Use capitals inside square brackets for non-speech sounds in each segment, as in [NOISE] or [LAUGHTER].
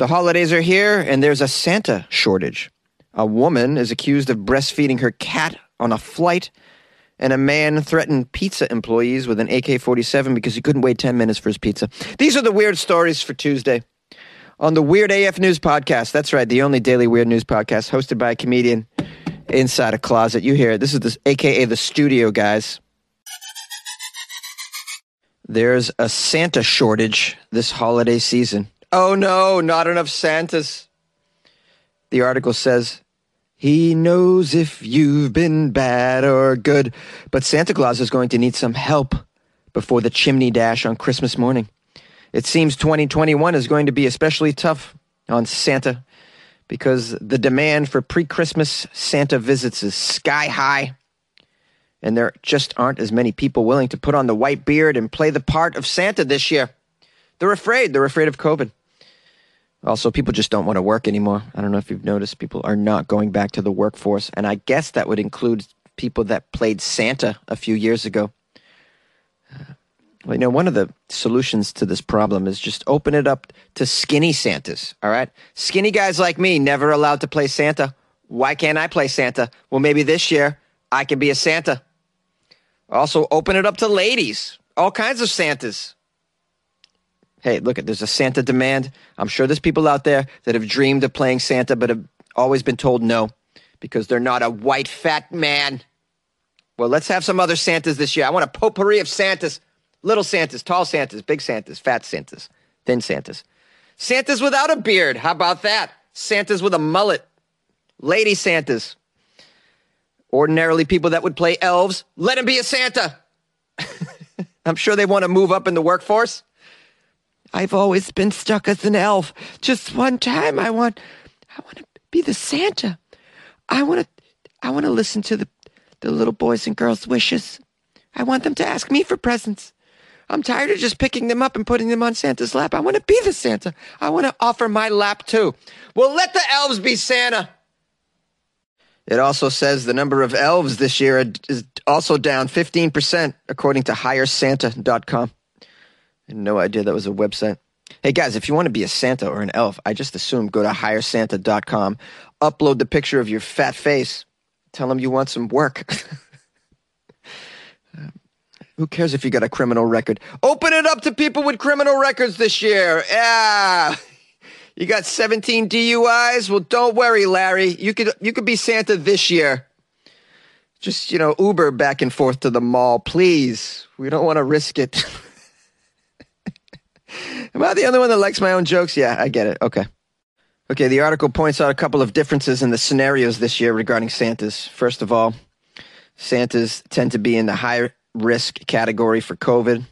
The holidays are here, and there's a Santa shortage. A woman is accused of breastfeeding her cat on a flight, and a man threatened pizza employees with an AK 47 because he couldn't wait 10 minutes for his pizza. These are the weird stories for Tuesday on the Weird AF News Podcast. That's right, the only daily weird news podcast hosted by a comedian inside a closet. You hear it. This is the AKA the studio, guys. There's a Santa shortage this holiday season. Oh no, not enough Santas. The article says, he knows if you've been bad or good, but Santa Claus is going to need some help before the chimney dash on Christmas morning. It seems 2021 is going to be especially tough on Santa because the demand for pre Christmas Santa visits is sky high, and there just aren't as many people willing to put on the white beard and play the part of Santa this year. They're afraid. They're afraid of COVID. Also, people just don't want to work anymore. I don't know if you've noticed, people are not going back to the workforce. And I guess that would include people that played Santa a few years ago. Well, you know, one of the solutions to this problem is just open it up to skinny Santas, all right? Skinny guys like me, never allowed to play Santa. Why can't I play Santa? Well, maybe this year I can be a Santa. Also, open it up to ladies, all kinds of Santas hey, look, at there's a Santa demand. I'm sure there's people out there that have dreamed of playing Santa, but have always been told no because they're not a white fat man. Well, let's have some other Santas this year. I want a potpourri of Santas little Santas, tall Santas, big Santas, fat Santas, thin Santas. Santas without a beard. How about that? Santas with a mullet. Lady Santas. Ordinarily, people that would play elves, let him be a Santa. [LAUGHS] I'm sure they want to move up in the workforce. I've always been stuck as an elf. Just one time I want I want to be the Santa. I want to I want to listen to the the little boys and girls' wishes. I want them to ask me for presents. I'm tired of just picking them up and putting them on Santa's lap. I want to be the Santa. I want to offer my lap too. Well, let the elves be Santa. It also says the number of elves this year is also down 15%, according to HireSanta.com no idea that was a website. Hey guys, if you want to be a Santa or an elf, I just assume go to hiresanta.com, upload the picture of your fat face, tell them you want some work. [LAUGHS] Uh, who cares if you got a criminal record? Open it up to people with criminal records this year. Yeah. You got 17 DUIs? Well, don't worry, Larry. You could you could be Santa this year. Just, you know, Uber back and forth to the mall, please. We don't want to risk it. [LAUGHS] [LAUGHS] Am I the only one that likes my own jokes? Yeah, I get it. Okay. Okay, the article points out a couple of differences in the scenarios this year regarding Santas. First of all, Santas tend to be in the high risk category for COVID,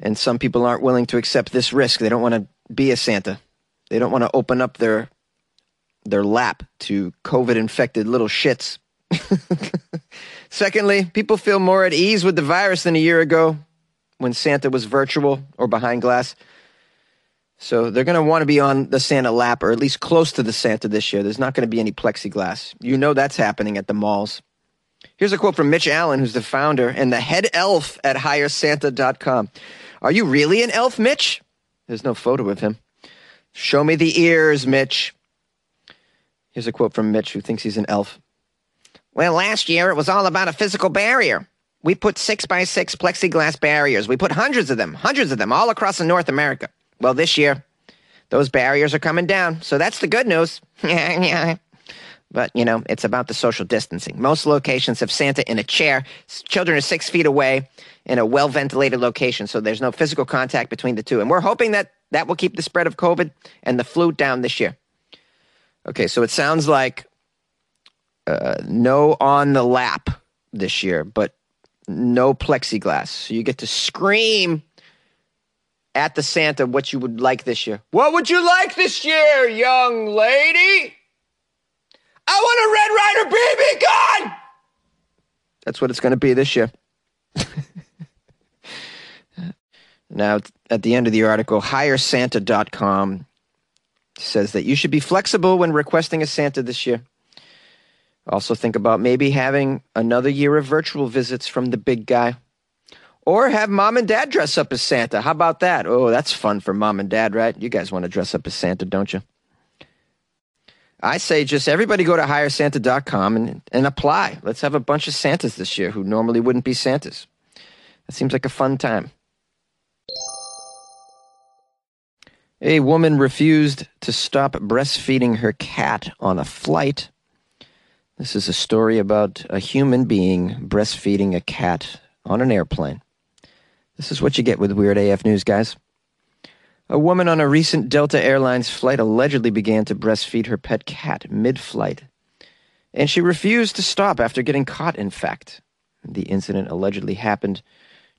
and some people aren't willing to accept this risk. They don't want to be a Santa. They don't want to open up their their lap to COVID infected little shits. [LAUGHS] Secondly, people feel more at ease with the virus than a year ago when Santa was virtual or behind glass. So they're going to want to be on the Santa lap or at least close to the Santa this year. There's not going to be any plexiglass. You know that's happening at the malls. Here's a quote from Mitch Allen, who's the founder and the head elf at hiresanta.com. Are you really an elf, Mitch? There's no photo of him. Show me the ears, Mitch. Here's a quote from Mitch, who thinks he's an elf. Well, last year it was all about a physical barrier. We put six by six plexiglass barriers. We put hundreds of them, hundreds of them all across North America. Well, this year, those barriers are coming down. So that's the good news. [LAUGHS] but, you know, it's about the social distancing. Most locations have Santa in a chair. Children are six feet away in a well ventilated location. So there's no physical contact between the two. And we're hoping that that will keep the spread of COVID and the flu down this year. Okay, so it sounds like uh, no on the lap this year, but no plexiglass. So you get to scream at the Santa what you would like this year. What would you like this year, young lady? I want a Red Ryder BB gun! That's what it's going to be this year. [LAUGHS] now, at the end of the article, hiresanta.com says that you should be flexible when requesting a Santa this year. Also, think about maybe having another year of virtual visits from the big guy. Or have mom and dad dress up as Santa. How about that? Oh, that's fun for mom and dad, right? You guys want to dress up as Santa, don't you? I say just everybody go to hiresanta.com and, and apply. Let's have a bunch of Santas this year who normally wouldn't be Santas. That seems like a fun time. A woman refused to stop breastfeeding her cat on a flight. This is a story about a human being breastfeeding a cat on an airplane. This is what you get with Weird AF News, guys. A woman on a recent Delta Airlines flight allegedly began to breastfeed her pet cat mid flight, and she refused to stop after getting caught, in fact. The incident allegedly happened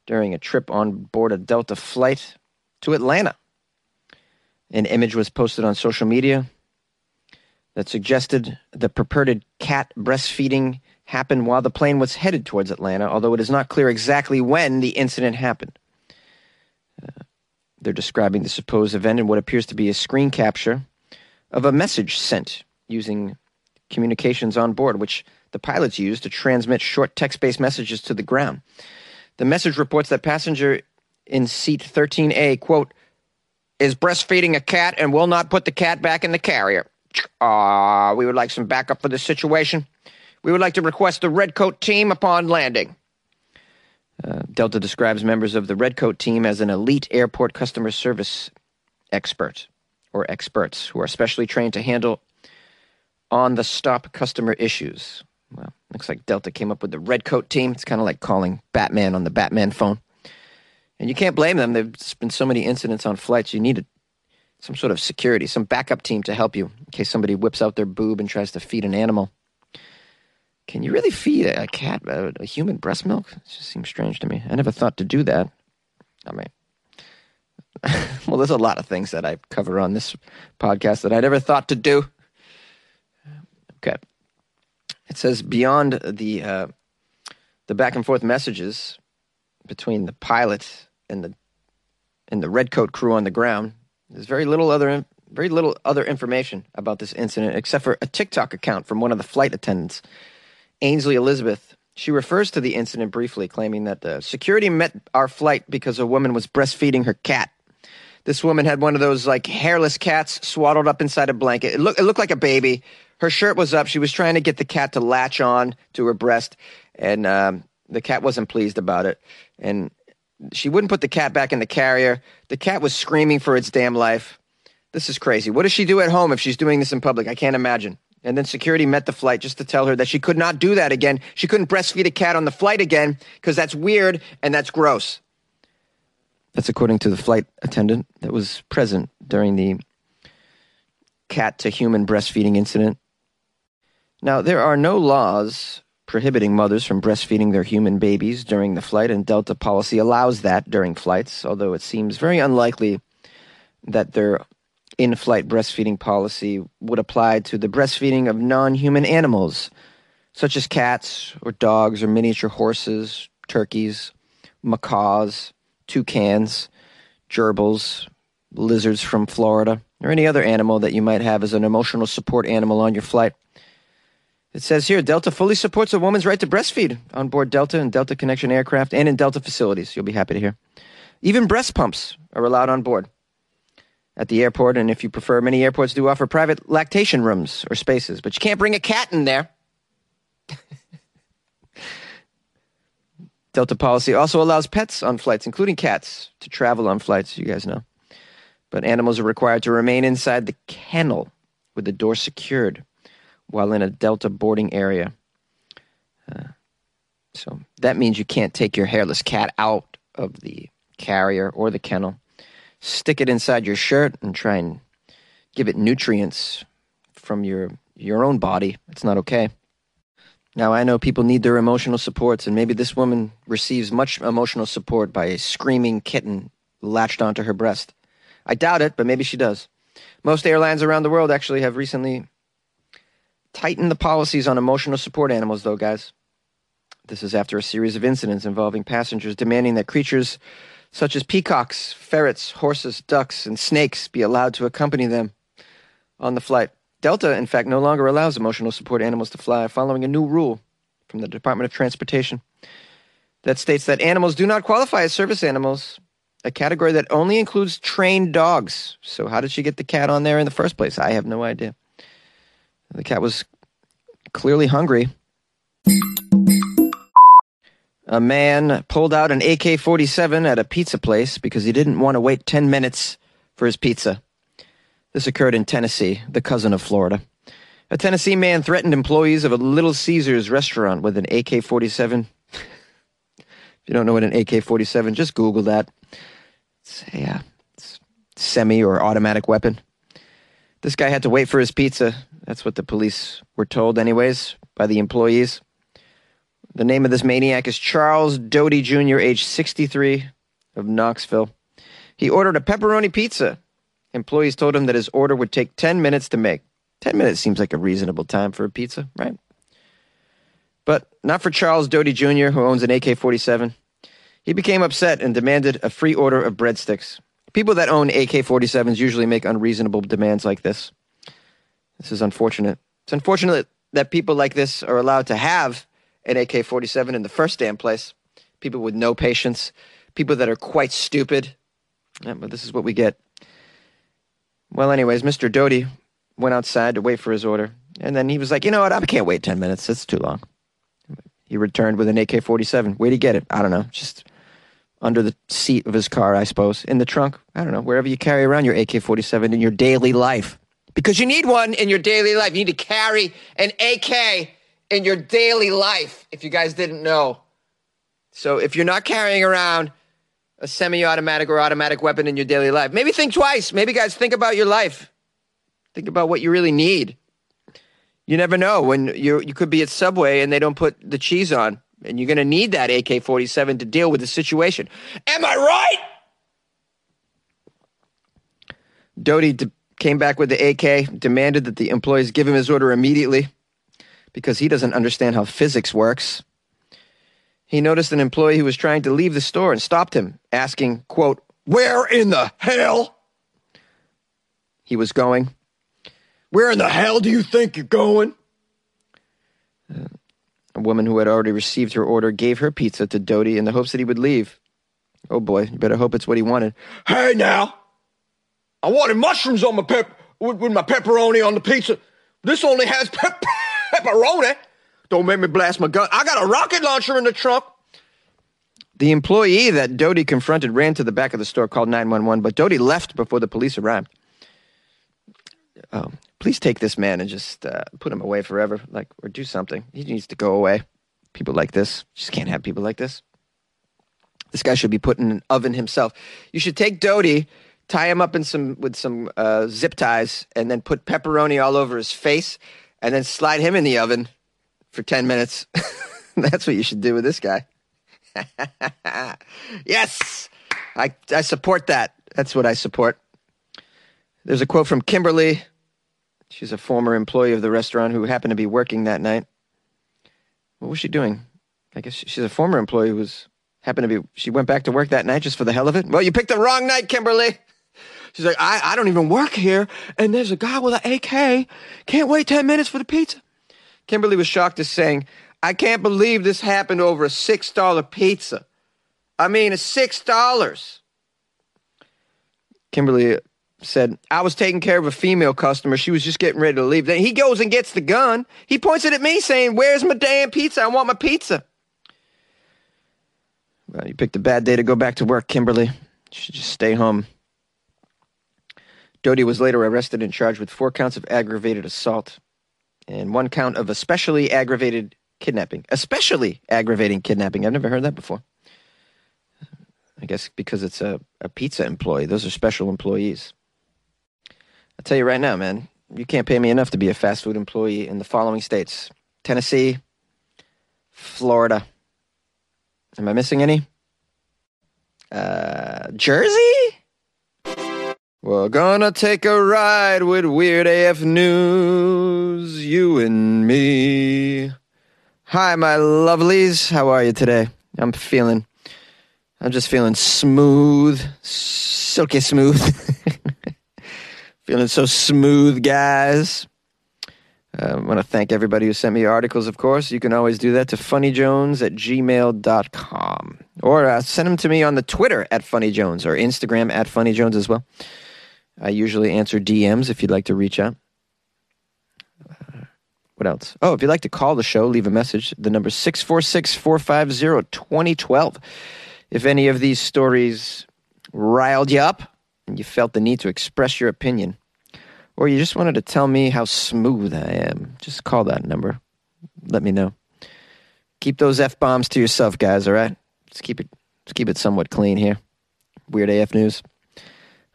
during a trip on board a Delta flight to Atlanta. An image was posted on social media that suggested the purported cat breastfeeding happened while the plane was headed towards Atlanta, although it is not clear exactly when the incident happened. Uh, they're describing the supposed event in what appears to be a screen capture of a message sent using communications on board, which the pilots use to transmit short text based messages to the ground. The message reports that passenger in seat 13A, quote, is breastfeeding a cat and will not put the cat back in the carrier. Uh, we would like some backup for this situation. We would like to request the Redcoat team upon landing. Uh, Delta describes members of the Redcoat team as an elite airport customer service expert or experts who are specially trained to handle on the stop customer issues. Well, looks like Delta came up with the Redcoat team. It's kind of like calling Batman on the Batman phone. And you can't blame them. There's been so many incidents on flights. You need a, some sort of security, some backup team to help you in case somebody whips out their boob and tries to feed an animal. Can you really feed a cat a, a human breast milk? It just seems strange to me. I never thought to do that. I mean, [LAUGHS] well, there's a lot of things that I cover on this podcast that I never thought to do. Okay. It says beyond the uh, the back and forth messages between the pilot and the and the redcoat crew on the ground, there's very little other very little other information about this incident except for a TikTok account from one of the flight attendants Ainsley Elizabeth. She refers to the incident briefly, claiming that the security met our flight because a woman was breastfeeding her cat. This woman had one of those like hairless cats swaddled up inside a blanket. It, look, it looked like a baby. Her shirt was up. She was trying to get the cat to latch on to her breast, and um, the cat wasn't pleased about it. And she wouldn't put the cat back in the carrier. The cat was screaming for its damn life. This is crazy. What does she do at home if she's doing this in public? I can't imagine. And then security met the flight just to tell her that she could not do that again. She couldn't breastfeed a cat on the flight again because that's weird and that's gross. That's according to the flight attendant that was present during the cat to human breastfeeding incident. Now, there are no laws prohibiting mothers from breastfeeding their human babies during the flight, and Delta policy allows that during flights, although it seems very unlikely that their in flight breastfeeding policy would apply to the breastfeeding of non human animals, such as cats or dogs or miniature horses, turkeys, macaws, toucans, gerbils, lizards from Florida, or any other animal that you might have as an emotional support animal on your flight. It says here Delta fully supports a woman's right to breastfeed on board Delta and Delta Connection aircraft and in Delta facilities. You'll be happy to hear. Even breast pumps are allowed on board at the airport, and if you prefer, many airports do offer private lactation rooms or spaces, but you can't bring a cat in there. [LAUGHS] Delta policy also allows pets on flights, including cats, to travel on flights, you guys know. But animals are required to remain inside the kennel with the door secured while in a Delta boarding area. Uh, so that means you can't take your hairless cat out of the carrier or the kennel stick it inside your shirt and try and give it nutrients from your your own body. It's not okay. Now I know people need their emotional supports, and maybe this woman receives much emotional support by a screaming kitten latched onto her breast. I doubt it, but maybe she does. Most airlines around the world actually have recently tightened the policies on emotional support animals, though, guys. This is after a series of incidents involving passengers demanding that creatures such as peacocks, ferrets, horses, ducks, and snakes, be allowed to accompany them on the flight. Delta, in fact, no longer allows emotional support animals to fly, following a new rule from the Department of Transportation. that states that animals do not qualify as service animals, a category that only includes trained dogs. So, how did she get the cat on there in the first place? I have no idea. The cat was clearly hungry. A man pulled out an AK 47 at a pizza place because he didn't want to wait 10 minutes for his pizza. This occurred in Tennessee, the cousin of Florida. A Tennessee man threatened employees of a Little Caesars restaurant with an AK 47. [LAUGHS] if you don't know what an AK 47, just Google that. It's a uh, semi or automatic weapon. This guy had to wait for his pizza. That's what the police were told, anyways, by the employees. The name of this maniac is Charles Doty Jr., age 63, of Knoxville. He ordered a pepperoni pizza. Employees told him that his order would take 10 minutes to make. 10 minutes seems like a reasonable time for a pizza, right? But not for Charles Doty Jr., who owns an AK 47. He became upset and demanded a free order of breadsticks. People that own AK 47s usually make unreasonable demands like this. This is unfortunate. It's unfortunate that people like this are allowed to have an AK 47 in the first damn place. People with no patience, people that are quite stupid. Yeah, but this is what we get. Well, anyways, Mr. Doty went outside to wait for his order. And then he was like, you know what? I can't wait 10 minutes. It's too long. He returned with an AK 47. Where'd he get it? I don't know. Just under the seat of his car, I suppose. In the trunk. I don't know. Wherever you carry around your AK 47 in your daily life. Because you need one in your daily life. You need to carry an AK in your daily life, if you guys didn't know. So if you're not carrying around a semi automatic or automatic weapon in your daily life, maybe think twice. Maybe, guys, think about your life. Think about what you really need. You never know when you you could be at Subway and they don't put the cheese on, and you're going to need that AK-47 to deal with the situation. Am I right? Doty came back with the AK, demanded that the employees give him his order immediately because he doesn't understand how physics works. He noticed an employee who was trying to leave the store and stopped him, asking, quote, Where in the hell? He was going. Where in the hell do you think you're going? Uh, a woman who had already received her order gave her pizza to Doty in the hopes that he would leave. Oh boy, you better hope it's what he wanted. Hey now! I wanted mushrooms on my pep with, with my pepperoni on the pizza. This only has [LAUGHS] pep- pepperoni. Don't make me blast my gun. I got a rocket launcher in the trunk. The employee that Doty confronted ran to the back of the store, called 911, but Doty left before the police arrived. Oh, please take this man and just uh, put him away forever, like or do something. He needs to go away. People like this just can't have people like this. This guy should be put in an oven himself. You should take Doty, tie him up in some with some uh, zip ties, and then put pepperoni all over his face, and then slide him in the oven for ten minutes. [LAUGHS] That's what you should do with this guy. [LAUGHS] yes, I I support that. That's what I support. There's a quote from Kimberly She's a former employee of the restaurant who happened to be working that night. What was she doing? I guess she's a former employee who was happened to be. She went back to work that night just for the hell of it. Well, you picked the wrong night, Kimberly. [LAUGHS] She's like, I, I don't even work here, and there's a guy with an AK. Can't wait ten minutes for the pizza. Kimberly was shocked at saying, I can't believe this happened over a six dollar pizza. I mean, six dollars. Kimberly said, I was taking care of a female customer. She was just getting ready to leave. Then he goes and gets the gun. He points it at me saying, Where's my damn pizza? I want my pizza. Well, you picked a bad day to go back to work, Kimberly. You should just stay home. Doty was later arrested and charged with four counts of aggravated assault and one count of especially aggravated kidnapping. Especially aggravating kidnapping. I've never heard that before. I guess because it's a, a pizza employee. Those are special employees. I'll tell you right now, man, you can't pay me enough to be a fast food employee in the following states Tennessee, Florida. Am I missing any? Uh, Jersey? We're gonna take a ride with Weird AF News, you and me. Hi, my lovelies. How are you today? I'm feeling, I'm just feeling smooth, silky smooth. [LAUGHS] Feeling so smooth, guys. Uh, I want to thank everybody who sent me articles, of course. You can always do that to funnyjones at gmail.com. Or uh, send them to me on the Twitter at funnyjones or Instagram at funnyjones as well. I usually answer DMs if you'd like to reach out. Uh, what else? Oh, if you'd like to call the show, leave a message. The number 646 450 2012. If any of these stories riled you up and you felt the need to express your opinion, or you just wanted to tell me how smooth I am, just call that number. Let me know. Keep those F bombs to yourself, guys, all right? Let's keep it let's keep it somewhat clean here. Weird AF News.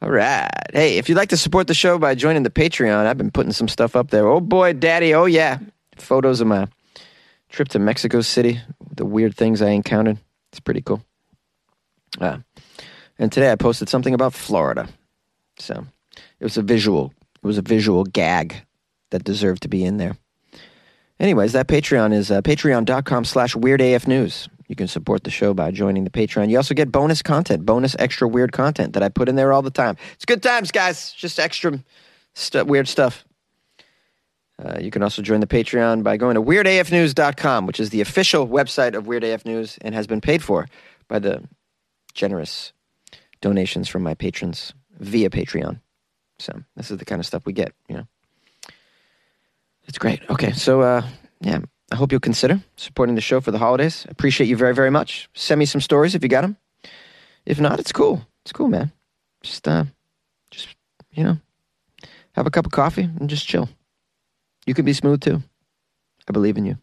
All right. Hey, if you'd like to support the show by joining the Patreon, I've been putting some stuff up there. Oh boy, daddy, oh yeah. Photos of my trip to Mexico City, the weird things I encountered. It's pretty cool. Uh, and today I posted something about Florida. So it was a visual it was a visual gag that deserved to be in there. Anyways, that Patreon is uh, patreon.com slash weirdafnews. You can support the show by joining the Patreon. You also get bonus content, bonus extra weird content that I put in there all the time. It's good times, guys. Just extra st- weird stuff. Uh, you can also join the Patreon by going to weirdafnews.com, which is the official website of Weird AF News and has been paid for by the generous donations from my patrons via Patreon. So this is the kind of stuff we get, you know. It's great. Okay, so uh, yeah, I hope you'll consider supporting the show for the holidays. I appreciate you very, very much. Send me some stories if you got them. If not, it's cool. It's cool, man. Just, uh, just you know, have a cup of coffee and just chill. You can be smooth too. I believe in you.